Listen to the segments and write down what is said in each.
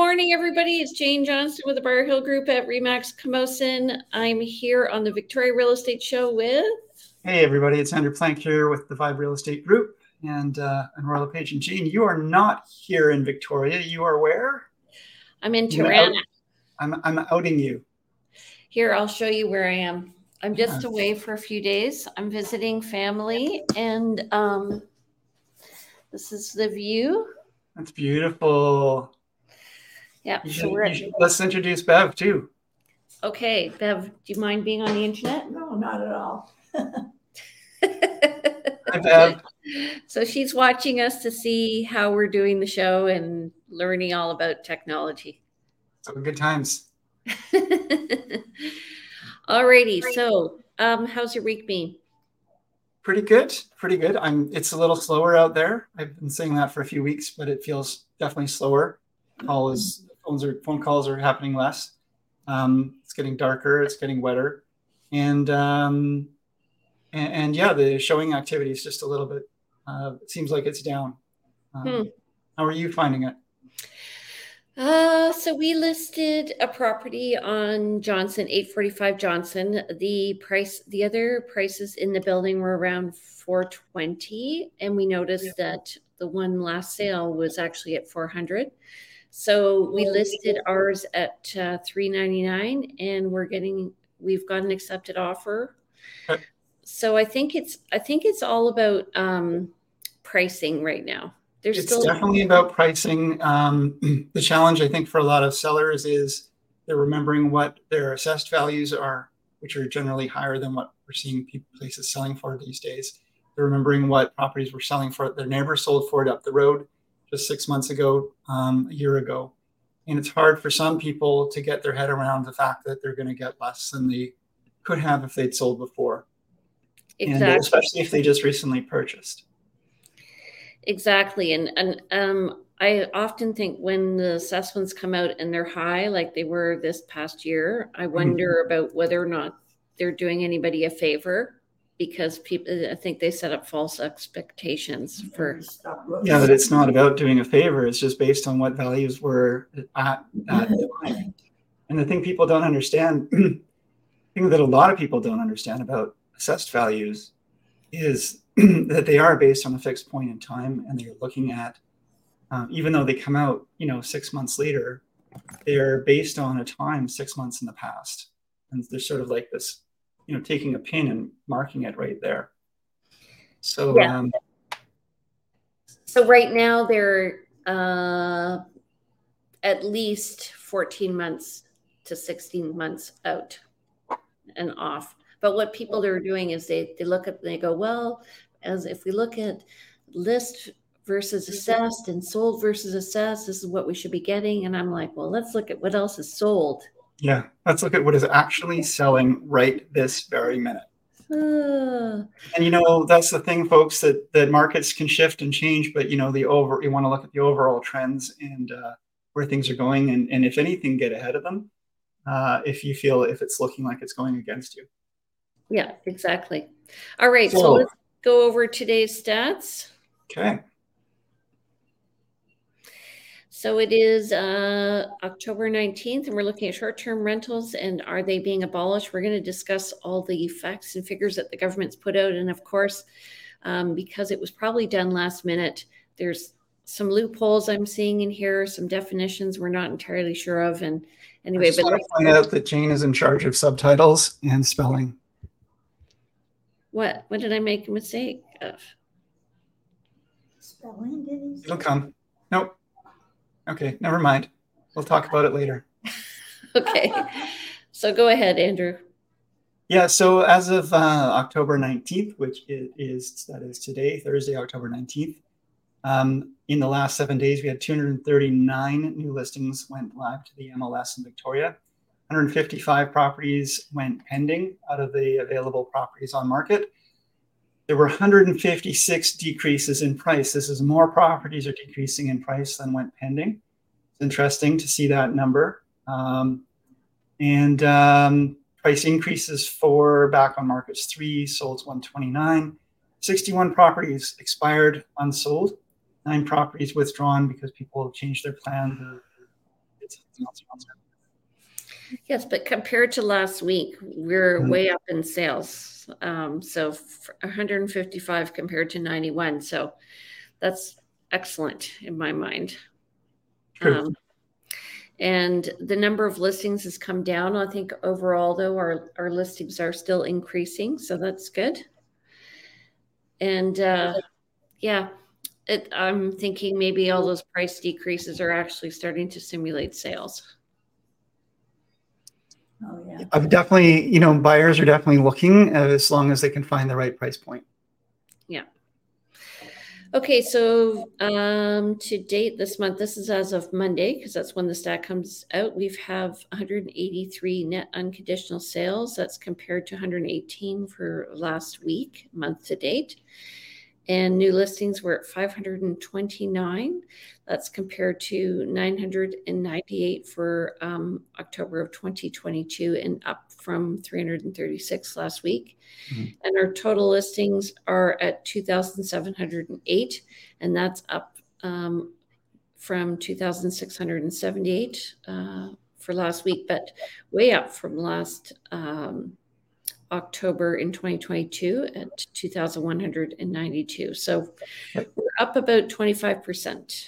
Good morning, everybody. It's Jane Johnston with the Briar Hill Group at Remax Camosun. I'm here on the Victoria Real Estate Show with. Hey, everybody. It's Andrew Plank here with the Vibe Real Estate Group and uh, and Royal LePage. And Jane, you are not here in Victoria. You are where? I'm in Toronto. I'm, I'm outing you. Here, I'll show you where I am. I'm just yeah. away for a few days. I'm visiting family, and um, this is the view. That's beautiful. Yeah. You should, so you should, let's introduce Bev too. Okay, Bev, do you mind being on the internet? No, not at all. Hi, Bev. So she's watching us to see how we're doing the show and learning all about technology. So good times. Alrighty. So, um, how's your week been? Pretty good. Pretty good. I'm. It's a little slower out there. I've been saying that for a few weeks, but it feels definitely slower. All is phones are phone calls are happening less. Um, it's getting darker. It's getting wetter, and um, and, and yeah, the showing activity is just a little bit. Uh, it seems like it's down. Um, hmm. How are you finding it? Uh, so we listed a property on Johnson, 845 Johnson. The price, the other prices in the building were around 420. And we noticed yeah. that the one last sale was actually at 400. So we listed ours at uh, 399 and we're getting, we've got an accepted offer. So I think it's, I think it's all about um, pricing right now. There's it's still- definitely about pricing. Um, the challenge, I think, for a lot of sellers is they're remembering what their assessed values are, which are generally higher than what we're seeing people, places selling for these days. They're remembering what properties were selling for. Their neighbors sold for it up the road just six months ago, um, a year ago. And it's hard for some people to get their head around the fact that they're going to get less than they could have if they'd sold before. Exactly. And especially if they just recently purchased. Exactly. And and um I often think when the assessments come out and they're high, like they were this past year, I mm-hmm. wonder mm-hmm. about whether or not they're doing anybody a favor because people, I think they set up false expectations for. Yeah, but it's not about doing a favor. It's just based on what values were at that time. And the thing people don't understand, the thing that a lot of people don't understand about assessed values is that they are based on a fixed point in time and they're looking at um, even though they come out you know six months later they're based on a time six months in the past and they're sort of like this you know taking a pin and marking it right there so yeah. um, so right now they're uh, at least 14 months to 16 months out and off but what people are doing is they they look at they go well as if we look at list versus assessed and sold versus assessed, this is what we should be getting. And I'm like, well, let's look at what else is sold. Yeah, let's look at what is actually selling right this very minute. Uh, and you know that's the thing, folks, that that markets can shift and change, but you know the over you want to look at the overall trends and uh, where things are going, and and if anything, get ahead of them. Uh, if you feel if it's looking like it's going against you. Yeah, exactly. All right, so, so let's go over today's stats. Okay. So it is uh, October 19th, and we're looking at short term rentals and are they being abolished? We're going to discuss all the facts and figures that the government's put out. And of course, um, because it was probably done last minute, there's some loopholes I'm seeing in here, some definitions we're not entirely sure of. And anyway, I just but want to point out that Jane is in charge of subtitles and spelling. What? What did I make a mistake of? Spelling, did he? It'll come. Nope. Okay, never mind. We'll talk about it later. okay. So go ahead, Andrew. Yeah, so as of uh, October 19th, which is, that is today, Thursday, October 19th, um, in the last seven days, we had 239 new listings went live to the MLS in Victoria. 155 properties went pending out of the available properties on market. There were 156 decreases in price. This is more properties are decreasing in price than went pending. It's interesting to see that number. Um, and um, price increases for back on markets three sold 129. 61 properties expired unsold. Nine properties withdrawn because people changed their plan Yes, but compared to last week, we're mm-hmm. way up in sales. Um, so 155 compared to 91. So that's excellent in my mind. Um, and the number of listings has come down. I think overall, though, our, our listings are still increasing. So that's good. And uh, yeah, it, I'm thinking maybe all those price decreases are actually starting to simulate sales. Oh yeah. I'm definitely, you know, buyers are definitely looking as long as they can find the right price point. Yeah. Okay, so um, to date this month, this is as of Monday because that's when the stat comes out. We've have 183 net unconditional sales. That's compared to 118 for last week, month to date and new listings were at 529. That's compared to 998 for um, October of 2022 and up from 336 last week. Mm-hmm. And our total listings are at 2,708, and that's up um, from 2,678 uh, for last week, but way up from last um, October in 2022 at 2,192. So yep. we're up about 25%.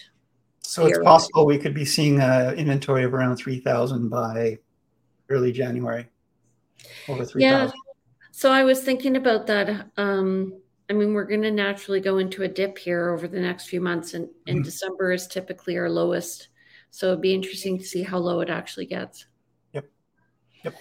So it's possible we could be seeing an inventory of around 3,000 by early January. Over 3,000. Yeah. So I was thinking about that. Um, I mean, we're going to naturally go into a dip here over the next few months, and, and mm-hmm. December is typically our lowest. So it'd be interesting to see how low it actually gets. Yep. Yep.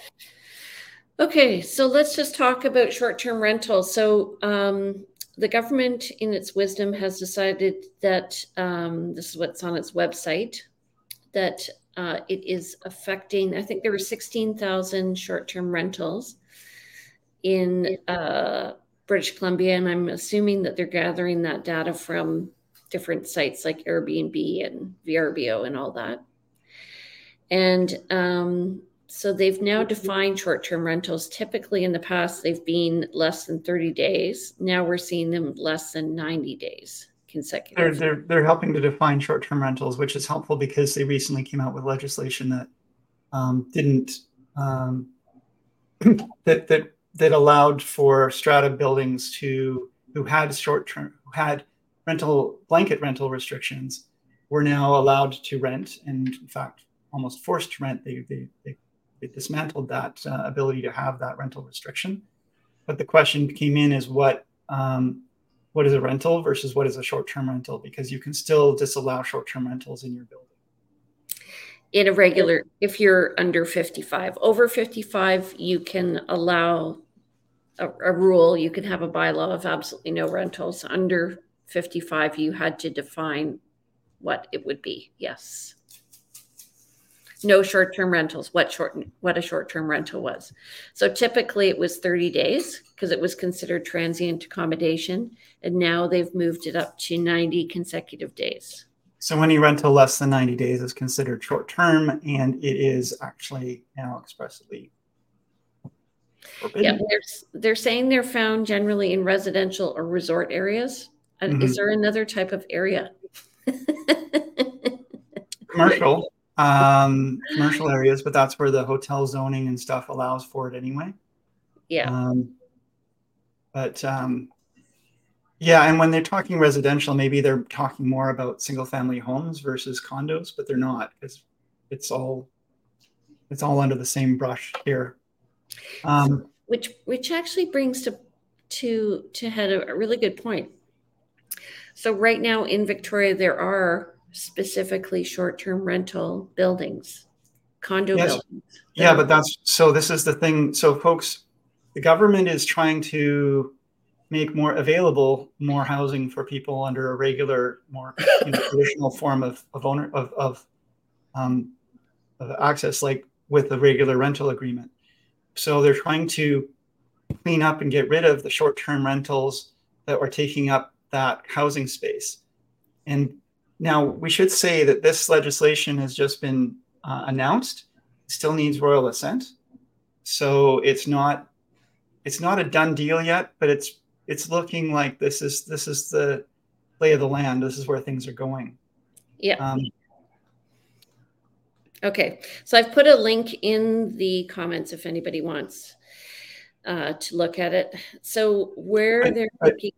Okay, so let's just talk about short term rentals. So, um, the government, in its wisdom, has decided that um, this is what's on its website that uh, it is affecting, I think there were 16,000 short term rentals in uh, British Columbia. And I'm assuming that they're gathering that data from different sites like Airbnb and VRBO and all that. And um, so they've now defined short term rentals. Typically, in the past, they've been less than 30 days. Now we're seeing them less than 90 days consecutive. They're, they're, they're helping to define short term rentals, which is helpful because they recently came out with legislation that um, didn't, um, that, that, that allowed for strata buildings to, who had short term, who had rental, blanket rental restrictions, were now allowed to rent. And in fact, almost forced to rent. They, they, they it dismantled that uh, ability to have that rental restriction. But the question came in is what um, what is a rental versus what is a short term rental? Because you can still disallow short term rentals in your building. In a regular, if you're under 55, over 55, you can allow a, a rule. You can have a bylaw of absolutely no rentals. Under 55, you had to define what it would be. Yes no short-term rentals what short what a short-term rental was. So typically it was 30 days because it was considered transient accommodation and now they've moved it up to 90 consecutive days. So any rental less than 90 days is considered short-term and it is actually now expressly forbidden. yeah they're, they're saying they're found generally in residential or resort areas. Mm-hmm. is there another type of area? Commercial um, commercial areas, but that's where the hotel zoning and stuff allows for it anyway. Yeah. Um, but um, yeah, and when they're talking residential, maybe they're talking more about single family homes versus condos, but they're not because it's all it's all under the same brush here. Um, which which actually brings to to to head a, a really good point. So right now in Victoria, there are specifically short-term rental buildings, condo yes. buildings. Yeah, but that's so. This is the thing. So, folks, the government is trying to make more available more housing for people under a regular, more you know, traditional form of of owner of of, um, of access, like with a regular rental agreement. So they're trying to clean up and get rid of the short-term rentals that are taking up that housing space. And now, we should say that this legislation has just been uh, announced. It still needs royal assent, so it's not it's not a done deal yet. But it's it's looking like this is this is the lay of the land. This is where things are going. Yeah. Um, Okay, so I've put a link in the comments if anybody wants uh, to look at it. So where Right, they're right. looking.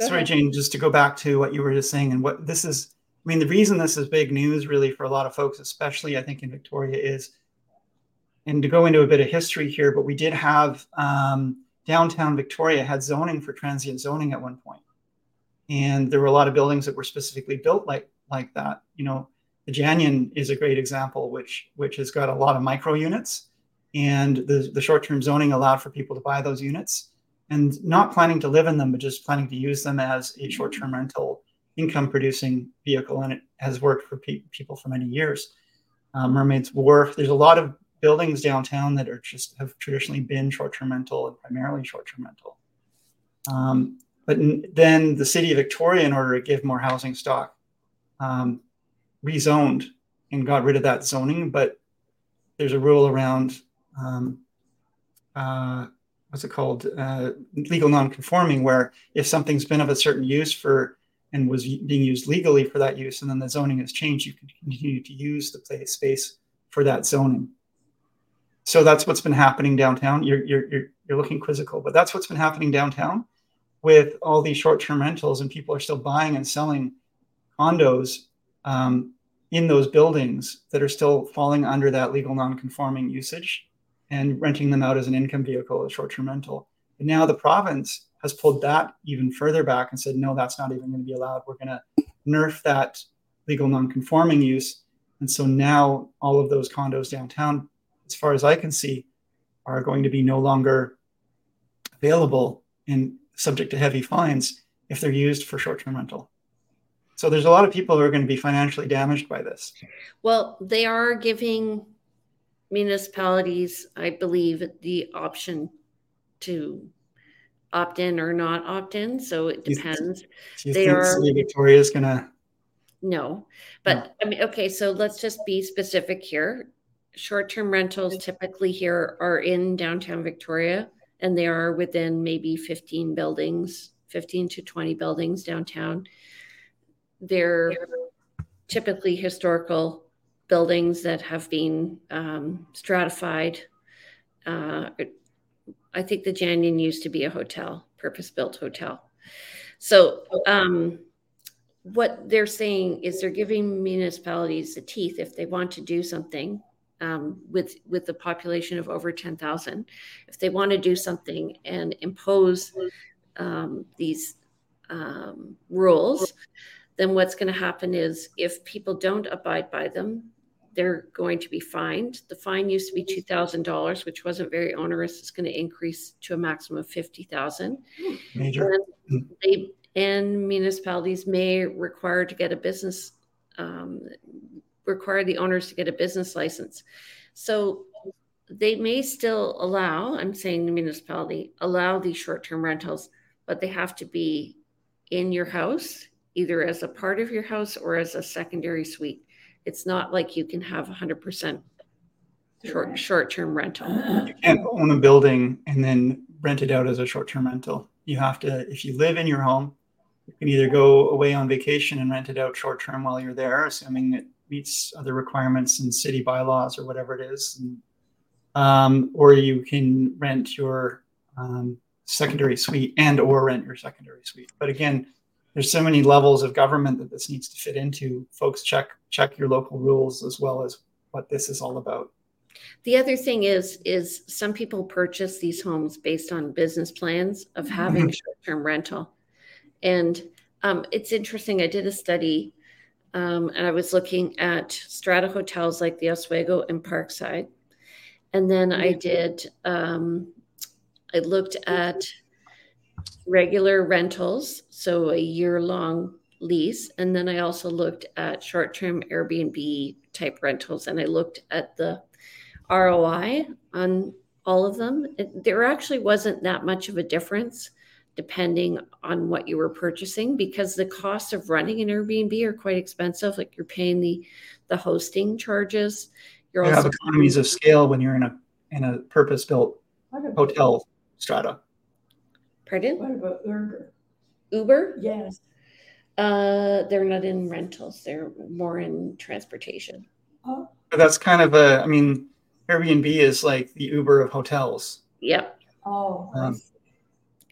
Go Sorry, ahead. Jane, just to go back to what you were just saying and what this is. I mean, the reason this is big news really for a lot of folks, especially I think in Victoria, is, and to go into a bit of history here, but we did have um, downtown Victoria had zoning for transient zoning at one. And there were a lot of buildings that were specifically built like like that. You know, the Janion is a great example, which which has got a lot of micro units, and the the short term zoning allowed for people to buy those units and not planning to live in them, but just planning to use them as a short term rental income producing vehicle. And it has worked for pe- people for many years. Uh, Mermaid's Wharf, there's a lot of buildings downtown that are just have traditionally been short term rental and primarily short term rental. Um, but n- then the city of Victoria, in order to give more housing stock, um, rezoned and got rid of that zoning. But there's a rule around um, uh, what's it called uh, legal non-conforming, where if something's been of a certain use for and was being used legally for that use, and then the zoning has changed, you can continue to use the place space for that zoning. So that's what's been happening downtown. You're, you're, you're, you're looking quizzical, but that's what's been happening downtown with all these short-term rentals, and people are still buying and selling condos um, in those buildings that are still falling under that legal non-conforming usage and renting them out as an income vehicle, a short-term rental. But now the province has pulled that even further back and said, no, that's not even going to be allowed. We're going to nerf that legal non-conforming use. And so now all of those condos downtown, as far as I can see, are going to be no longer available and subject to heavy fines if they're used for short-term rental. So there's a lot of people who are going to be financially damaged by this. Well, they are giving municipalities, I believe, the option to opt in or not opt in. So it You- depends. Do you They think are- City Victoria is going to? No, but I mean, okay, so let's just be specific here. Short-term rentals typically here are in downtown Victoria and they are within maybe 15 buildings, 15 to 20 buildings downtown. They're typically historical buildings that have been um, stratified. Uh, I think the Janion used to be a hotel, purpose-built hotel. So, um, what they're saying is they're giving municipalities the teeth if they want to do something um, with with the population of over 10,000 if they want to do something and impose um, these um, rules then what's going to happen is if people don't abide by them they're going to be fined. The fine used to be $2000 which wasn't very onerous. It's going to increase to a maximum of 50000 Major. and they and municipalities may require to get a business um, require the owners to get a business license. So they may still allow i'm saying the municipality allow these short-term rentals but they have to be in your house either as a part of your house or as a secondary suite it's not like you can have 100% short short-term rental You can't own a building and then rent it out as a short-term rental. You have to, if you live in your home, you can either go away on vacation and rent it out short-term while you're there, assuming it meets other requirements and city bylaws or whatever it is, and, um, or you can rent your um, secondary suite and or rent your secondary suite. But again, there's so many levels of government that this needs to fit into. Folks, check check your local rules as well as what this is all about. The other thing is, is some people purchase these homes based on business plans of having short-term rental. And um, it's interesting. I did a study um, and I was looking at strata hotels like the Oswego and Parkside. And then I did, um, I looked at regular rentals, so a year-long lease. And then I also looked at short-term Airbnb type rentals and I looked at the ROI on all of them. It, there actually wasn't that much of a difference depending on what you were purchasing because the cost of running an Airbnb are quite expensive. Like you're paying the the hosting charges. You're You have also economies of scale when you're in a in a purpose-built hotel strata. pardon what about Uber? Uber. Yes. Uh, they're not in rentals. They're more in transportation. Oh, But that's kind of a, I mean, Airbnb is like the Uber of hotels. Yep. Oh. Um,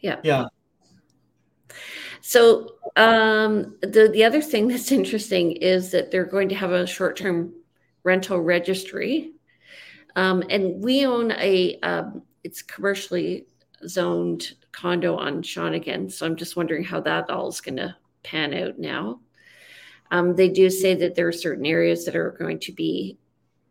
Yeah. Yeah. So um, the the other thing that's interesting is that they're going to have a short term rental registry, um, and we own a um, it's commercially zoned condo on Shawnigan. So I'm just wondering how that all is going to pan out now. Um, they do say that there are certain areas that are going to be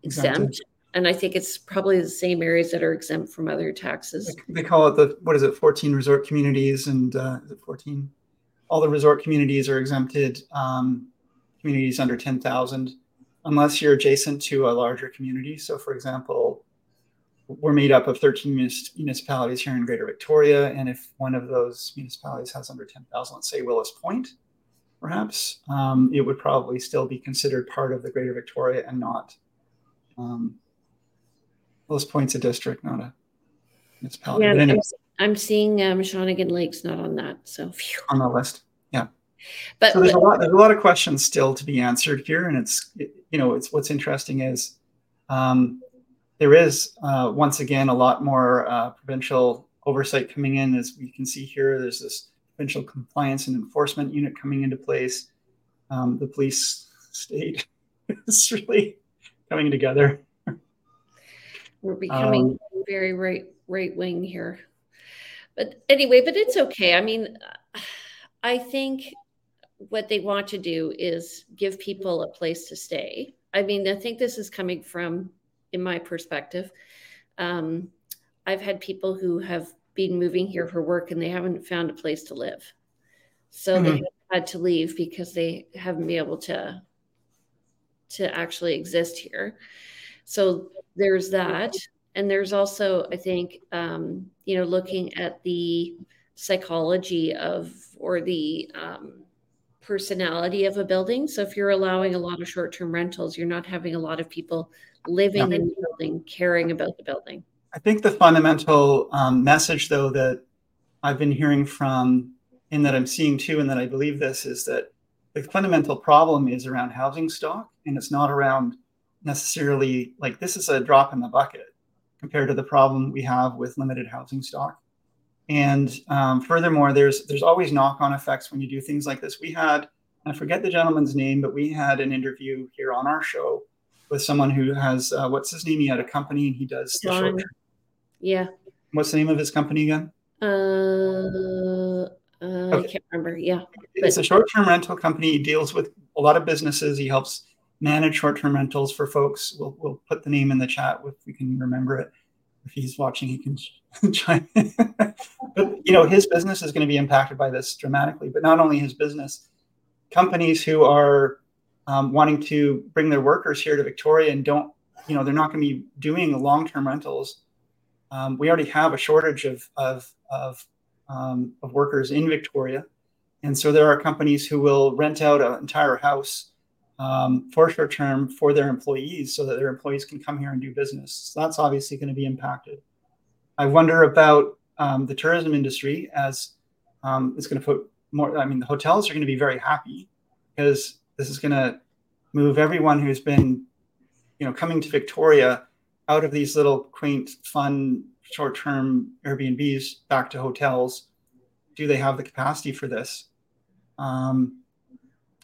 exempt, Exempted. and I think it's probably the same areas that are exempt from other taxes. They call it the, what is it, 14 resort communities and uh, is it 14? All the resort communities are exempted, um, communities under 10,000, unless you're adjacent to a larger community. So, for example, we're made up of 13 munis- municipalities here in Greater Victoria. And if one of those municipalities has under 10,000, let's say Willis Point, perhaps, um, it would probably still be considered part of the Greater Victoria and not. Um, Point's a district, not a municipality. Yeah, But I'm, anyway, I'm seeing um, Shawnigan Lake's not on that, so phew. on the list. Yeah, but, So there's a lot. There's a lot of questions still to be answered here, and it's you know it's what's interesting is um, there is uh, once again a lot more uh, provincial oversight coming in, as we can see here. There's this provincial compliance and enforcement unit coming into place. Um, the police state is really coming together. we're becoming Um, very right right wing here. But anyway, but it's okay. I mean, I think what they want to do is give people a place to stay. I mean, I think this is coming from, in my perspective, um, I've had people who have been moving here for work and they haven't found a place to live. So they Mhm. have had to leave because they haven't been able to to actually exist here. So there's that. And there's also, I think, um, you know, looking at the psychology of or the um, personality of a building. So if you're allowing a lot of short-term rentals, you're not having a lot of people living Yeah. in the building, caring about the building. I think the fundamental um, message, though, that I've been hearing from, and that I'm seeing too, and that I believe this is that the fundamental problem is around housing stock, and it's not around necessarily like this is a drop in the bucket compared to the problem we have with limited housing stock. And um, furthermore, there's there's always knock-on effects when you do things like this. We had, I forget the gentleman's name, but we had an interview here on our show with someone who has uh, what's his name? He had a company and he does the short Yeah. What's the name of his company again? Uh, uh, I can't remember. Yeah. It's a short-term rental company. He deals with a lot of businesses. He helps manage short-term rentals for folks. We'll, we'll put the name in the chat if we can remember it. If he's watching, he can chime in. but you know, his business is going to be impacted by this dramatically. But not only his business, companies who are um, wanting to bring their workers here to Victoria and don't, you know, they're not going to be doing long-term rentals. Um, we already have a shortage of of of, um, of workers in Victoria. And so there are companies who will rent out an entire house um, for short term for their employees so that their employees can come here and do business. So that's obviously going to be impacted. I wonder about um, the tourism industry as um, it's going to put more, I mean, the hotels are going to be very happy because this is going to move everyone who's been, you know, coming to Victoria out of these little quaint, fun, short term Airbnbs back to hotels. Do they have the capacity for this? Um,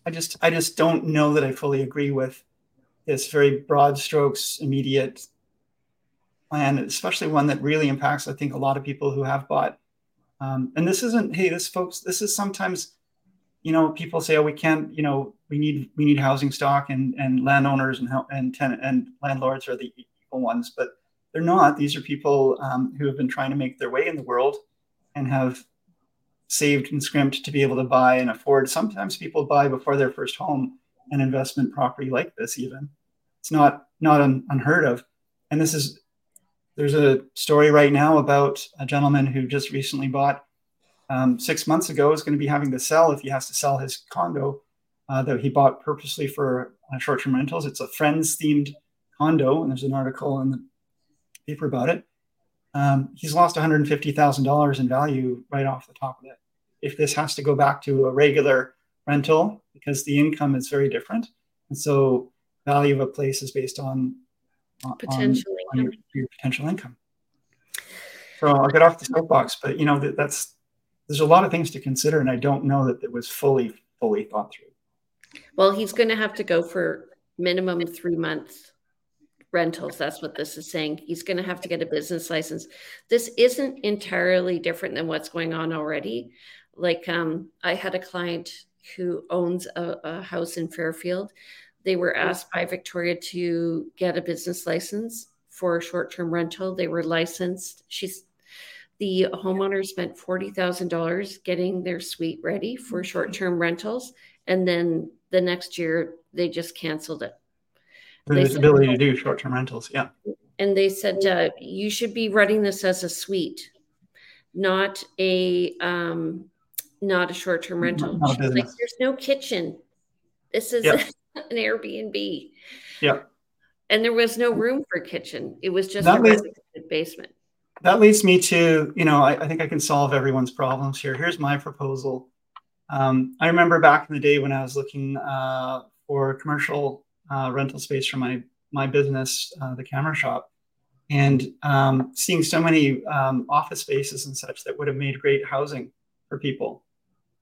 I just I just don't know that I fully agree with this very broad strokes immediate plan, especially one that really impacts I think a lot of people who have bought. Um, and this isn't hey this folks this is sometimes you know people say oh we can't you know we need we need housing stock and and landowners and and tenant and landlords are the ones but they're not these are people um, who have been trying to make their way in the world and have saved and scrimped to be able to buy and afford. Sometimes people buy before their first home an investment property like this. Even it's not not un, unheard of. And this is there's a story right now about a gentleman who just recently bought um, six months ago is going to be having to sell if he has to sell his condo uh, that he bought purposely for uh, short-term rentals. It's a friends themed condo, and there's an article in the paper about it. Um, he's lost $150,000 in value right off the top of it. If this has to go back to a regular rental, because the income is very different. And so value of a place is based on potential on, on your, your, potential income. So I'll get off the soapbox, but you know that, that's there's a lot of things to consider, and I don't know that it was fully fully thought through. Well, he's going to have to go for minimum three months rentals. That's what this is saying. He's going to have to get a business license. This isn't entirely different than what's going on already. Like um, I had a client who owns a, a house in Fairfield. They were asked by Victoria to get a business license for a short-term rental. They were licensed. She's the homeowner spent forty thousand dollars getting their suite ready for short-term rentals, and then the next year they just canceled it. The ability to do short-term rentals, yeah. And they said uh, you should be running this as a suite, not a um, not a short-term rental. Like there's no kitchen. This is yep. an Airbnb. Yeah. And there was no room for kitchen. It was just that a leads, basement. That leads me to, you know, I, I, think I can solve everyone's problems here. Here's my proposal. Um, I remember back in the day when I was looking uh, for commercial uh, rental space for my my business, uh, the camera shop, and um, seeing so many um, office spaces and such that would have made great housing for people.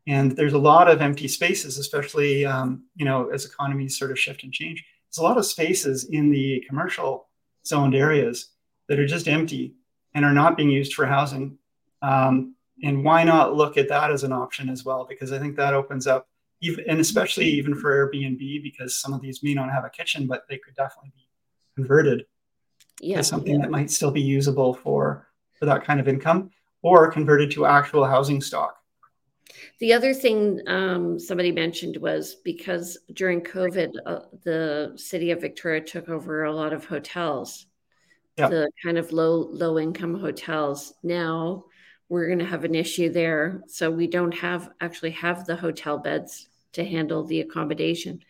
And there's a lot of empty spaces, especially um, you know as economies sort of shift and change. There's a lot of spaces in the commercial zoned areas that are just empty and are not being used for housing. Um, and why not look at that as an option as well? Because I think that opens up even and especially even for Airbnb because some of these may not have a kitchen, but they could definitely be converted yeah, to something yeah. that might still be usable for for that kind of income or converted to actual housing stock. The other thing um, somebody mentioned was because during COVID, uh, the city of Victoria took over a lot of hotels, yeah. the kind of low low income hotels. Now we're going to have an issue there, so we don't have actually have the hotel beds to handle the accommodation.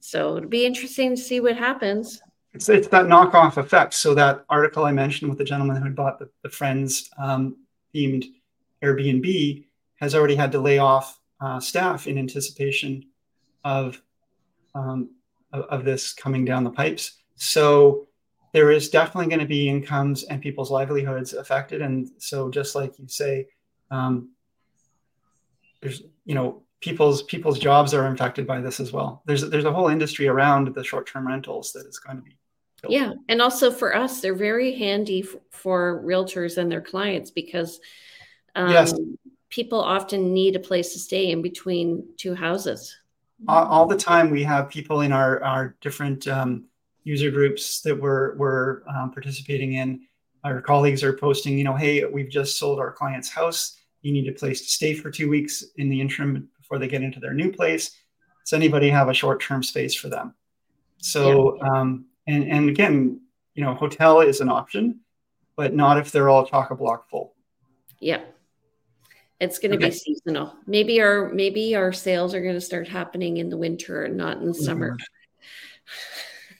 So it'll be interesting to see what happens. It's, it's that knockoff effect. So that article I mentioned with the gentleman who had bought the, the Friends um, themed Airbnb has already had to lay off uh, staff in anticipation of, um, of, of this coming down the pipes. So there is definitely going to be incomes and people's livelihoods affected. And so, just like you say, um, there's you know people's people's jobs are impacted by this as well. There's there's a whole industry around the short term rentals that is going to be. Built. Yeah, and also for us, they're very handy f- for realtors and their clients because um, yes. people often need a place to stay in between two houses. All, all the time, we have people in our our different um, user groups that we're we're um, participating in. Our colleagues are posting, you know, hey, we've just sold our client's house. You need a place to stay for two weeks in the interim before they get into their new place. Does anybody have a short-term space for them? So, yeah. um, and and again, you know, hotel is an option, but not if they're all chock a block full. Yeah, it's going to okay. be seasonal. Maybe our maybe our sales are going to start happening in the winter not in the mm-hmm. summer.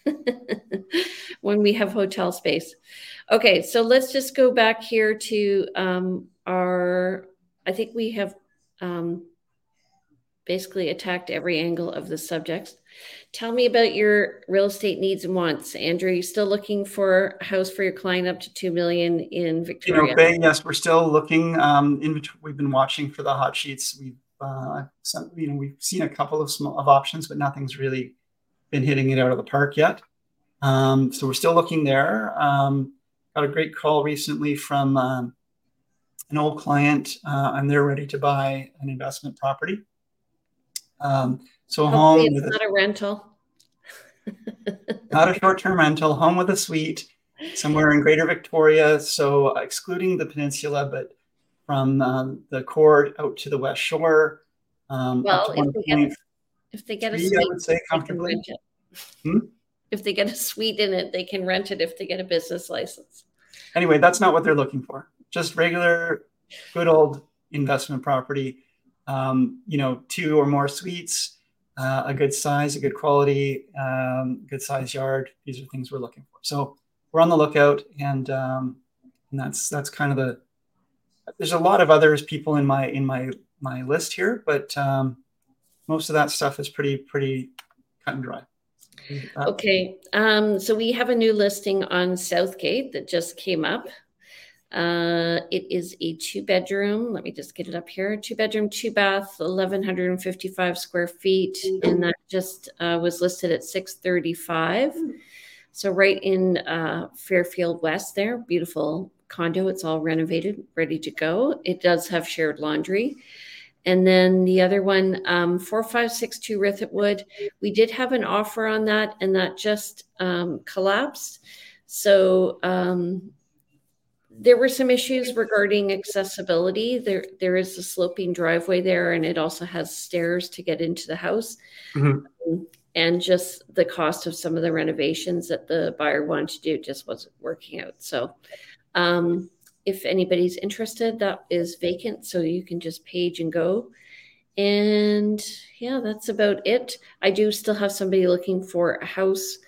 when we have hotel space. Okay, so let's just go back here to um, our. I think we have um, basically attacked every angle of the subject. Tell me about your real estate needs and wants, Andrew. Are you still looking for a house for your client up to two million in Victoria? You know, yes, we're still looking. Um, in we've been watching for the hot sheets. We've uh, some, you know we've seen a couple of small of options, but nothing's really been hitting it out of the park yet. Um, so we're still looking there. Um, got a great call recently from um, an old client, uh, and they're ready to buy an investment property. Um, so Hopefully home, it's not a, a rental, not a short-term rental. Home with a suite, somewhere in Greater Victoria. So excluding the peninsula, but from um, the core out to the west shore. Um, well, if get, if they get a suite, I would say comfortably. Hmm? If they get a suite in it, they can rent it if they get a business license. Anyway, that's not what they're looking for. Just regular, good old investment property. Um, you know, two or more suites, uh, a good size, a good quality, um, good size yard. These are things we're looking for. So we're on the lookout, and um, and that's that's kind of the. There's a lot of others people in my in my my list here, but um, most of that stuff is pretty pretty cut and dry. Okay, um, so we have a new listing on Southgate that just came up. Uh, it is a two bedroom. Let me just get it up here. Two bedroom, two bath, eleven hundred and fifty five square feet, and that just uh, was listed at six thirty five. So right in uh, Fairfield West, there, beautiful condo. It's all renovated, ready to go. It does have shared laundry. And then the other one, um, 4562 Rithett Wood, we did have an offer on that and that just um, collapsed. So um, there were some issues regarding accessibility. There, there is a sloping driveway there, and it also has stairs to get into the house. Mm-hmm. And just the cost of some of the renovations that the buyer wanted to do just wasn't working out. So, um, if anybody's interested, that is vacant, so you can just page and go. And yeah, that's about it. I do still have somebody looking for a house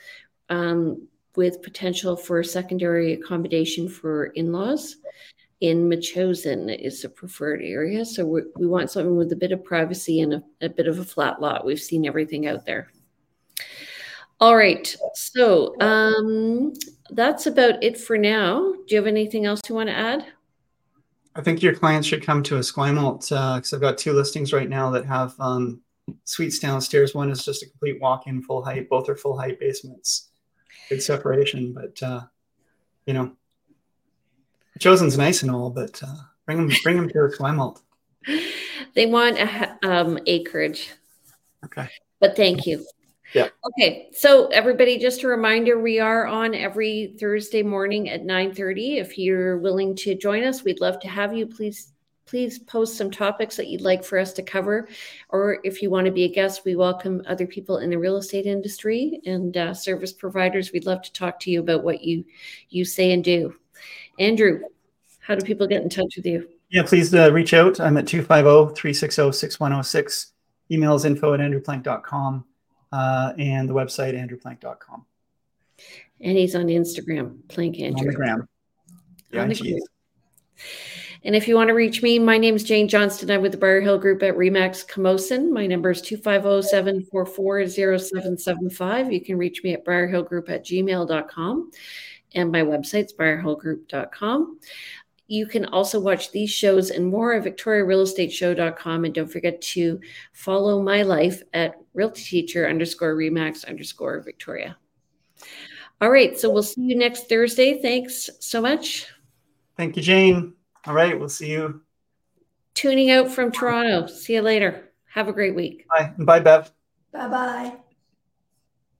um, with potential for secondary accommodation for in-laws in Metchosin is the preferred area. So we, we want something with a bit of privacy and a, a, bit of a flat lot. We've seen everything out there. All right. So um, that's about it for now. Do you have anything else you want to add? I think your clients should come to Esquimalt because uh, I've got two listings right now that have um, suites downstairs. One is just a complete walk-in full height. Both are full height basements big separation. But uh, you know, Chosen's nice and all, but uh, bring them bring them to Esquimalt. They want a, um, acreage. Okay. But thank you. Yeah. Okay. So everybody, just a reminder, we are on every Thursday morning at 9:30. If you're willing to join us, we'd love to have you. Please please post some topics that you'd like for us to cover. Or if you want to be a guest, we welcome other people in the real estate industry and uh, service providers. We'd love to talk to you about what you you say and do. Andrew, how do people get in touch with you? Yeah, please uh, reach out. I'm at 250-360-6106. Emails info at andrewplank.com uh, and the website andrewplank.com. And he's on Instagram, Plank Andrew. On the gram. Yeah, on the gram. And if you want to reach me, my name is Jane Johnston. I'm with the Briar Hill Group at Remax Camosun. My number is 250-744-0775. You can reach me at briarhillgroup at gmail.com. And my website's briarhillgroup.com. You can also watch these shows and more at victoriarealestateshow.com. And don't forget to follow my life at realty teacher underscore remax underscore Victoria. All right. So we'll see you next Thursday. Thanks so much. Thank you, Jane. All right. We'll see you. Tuning out from Toronto. See you later. Have a great week. Bye. Bye, Bev. Bye bye.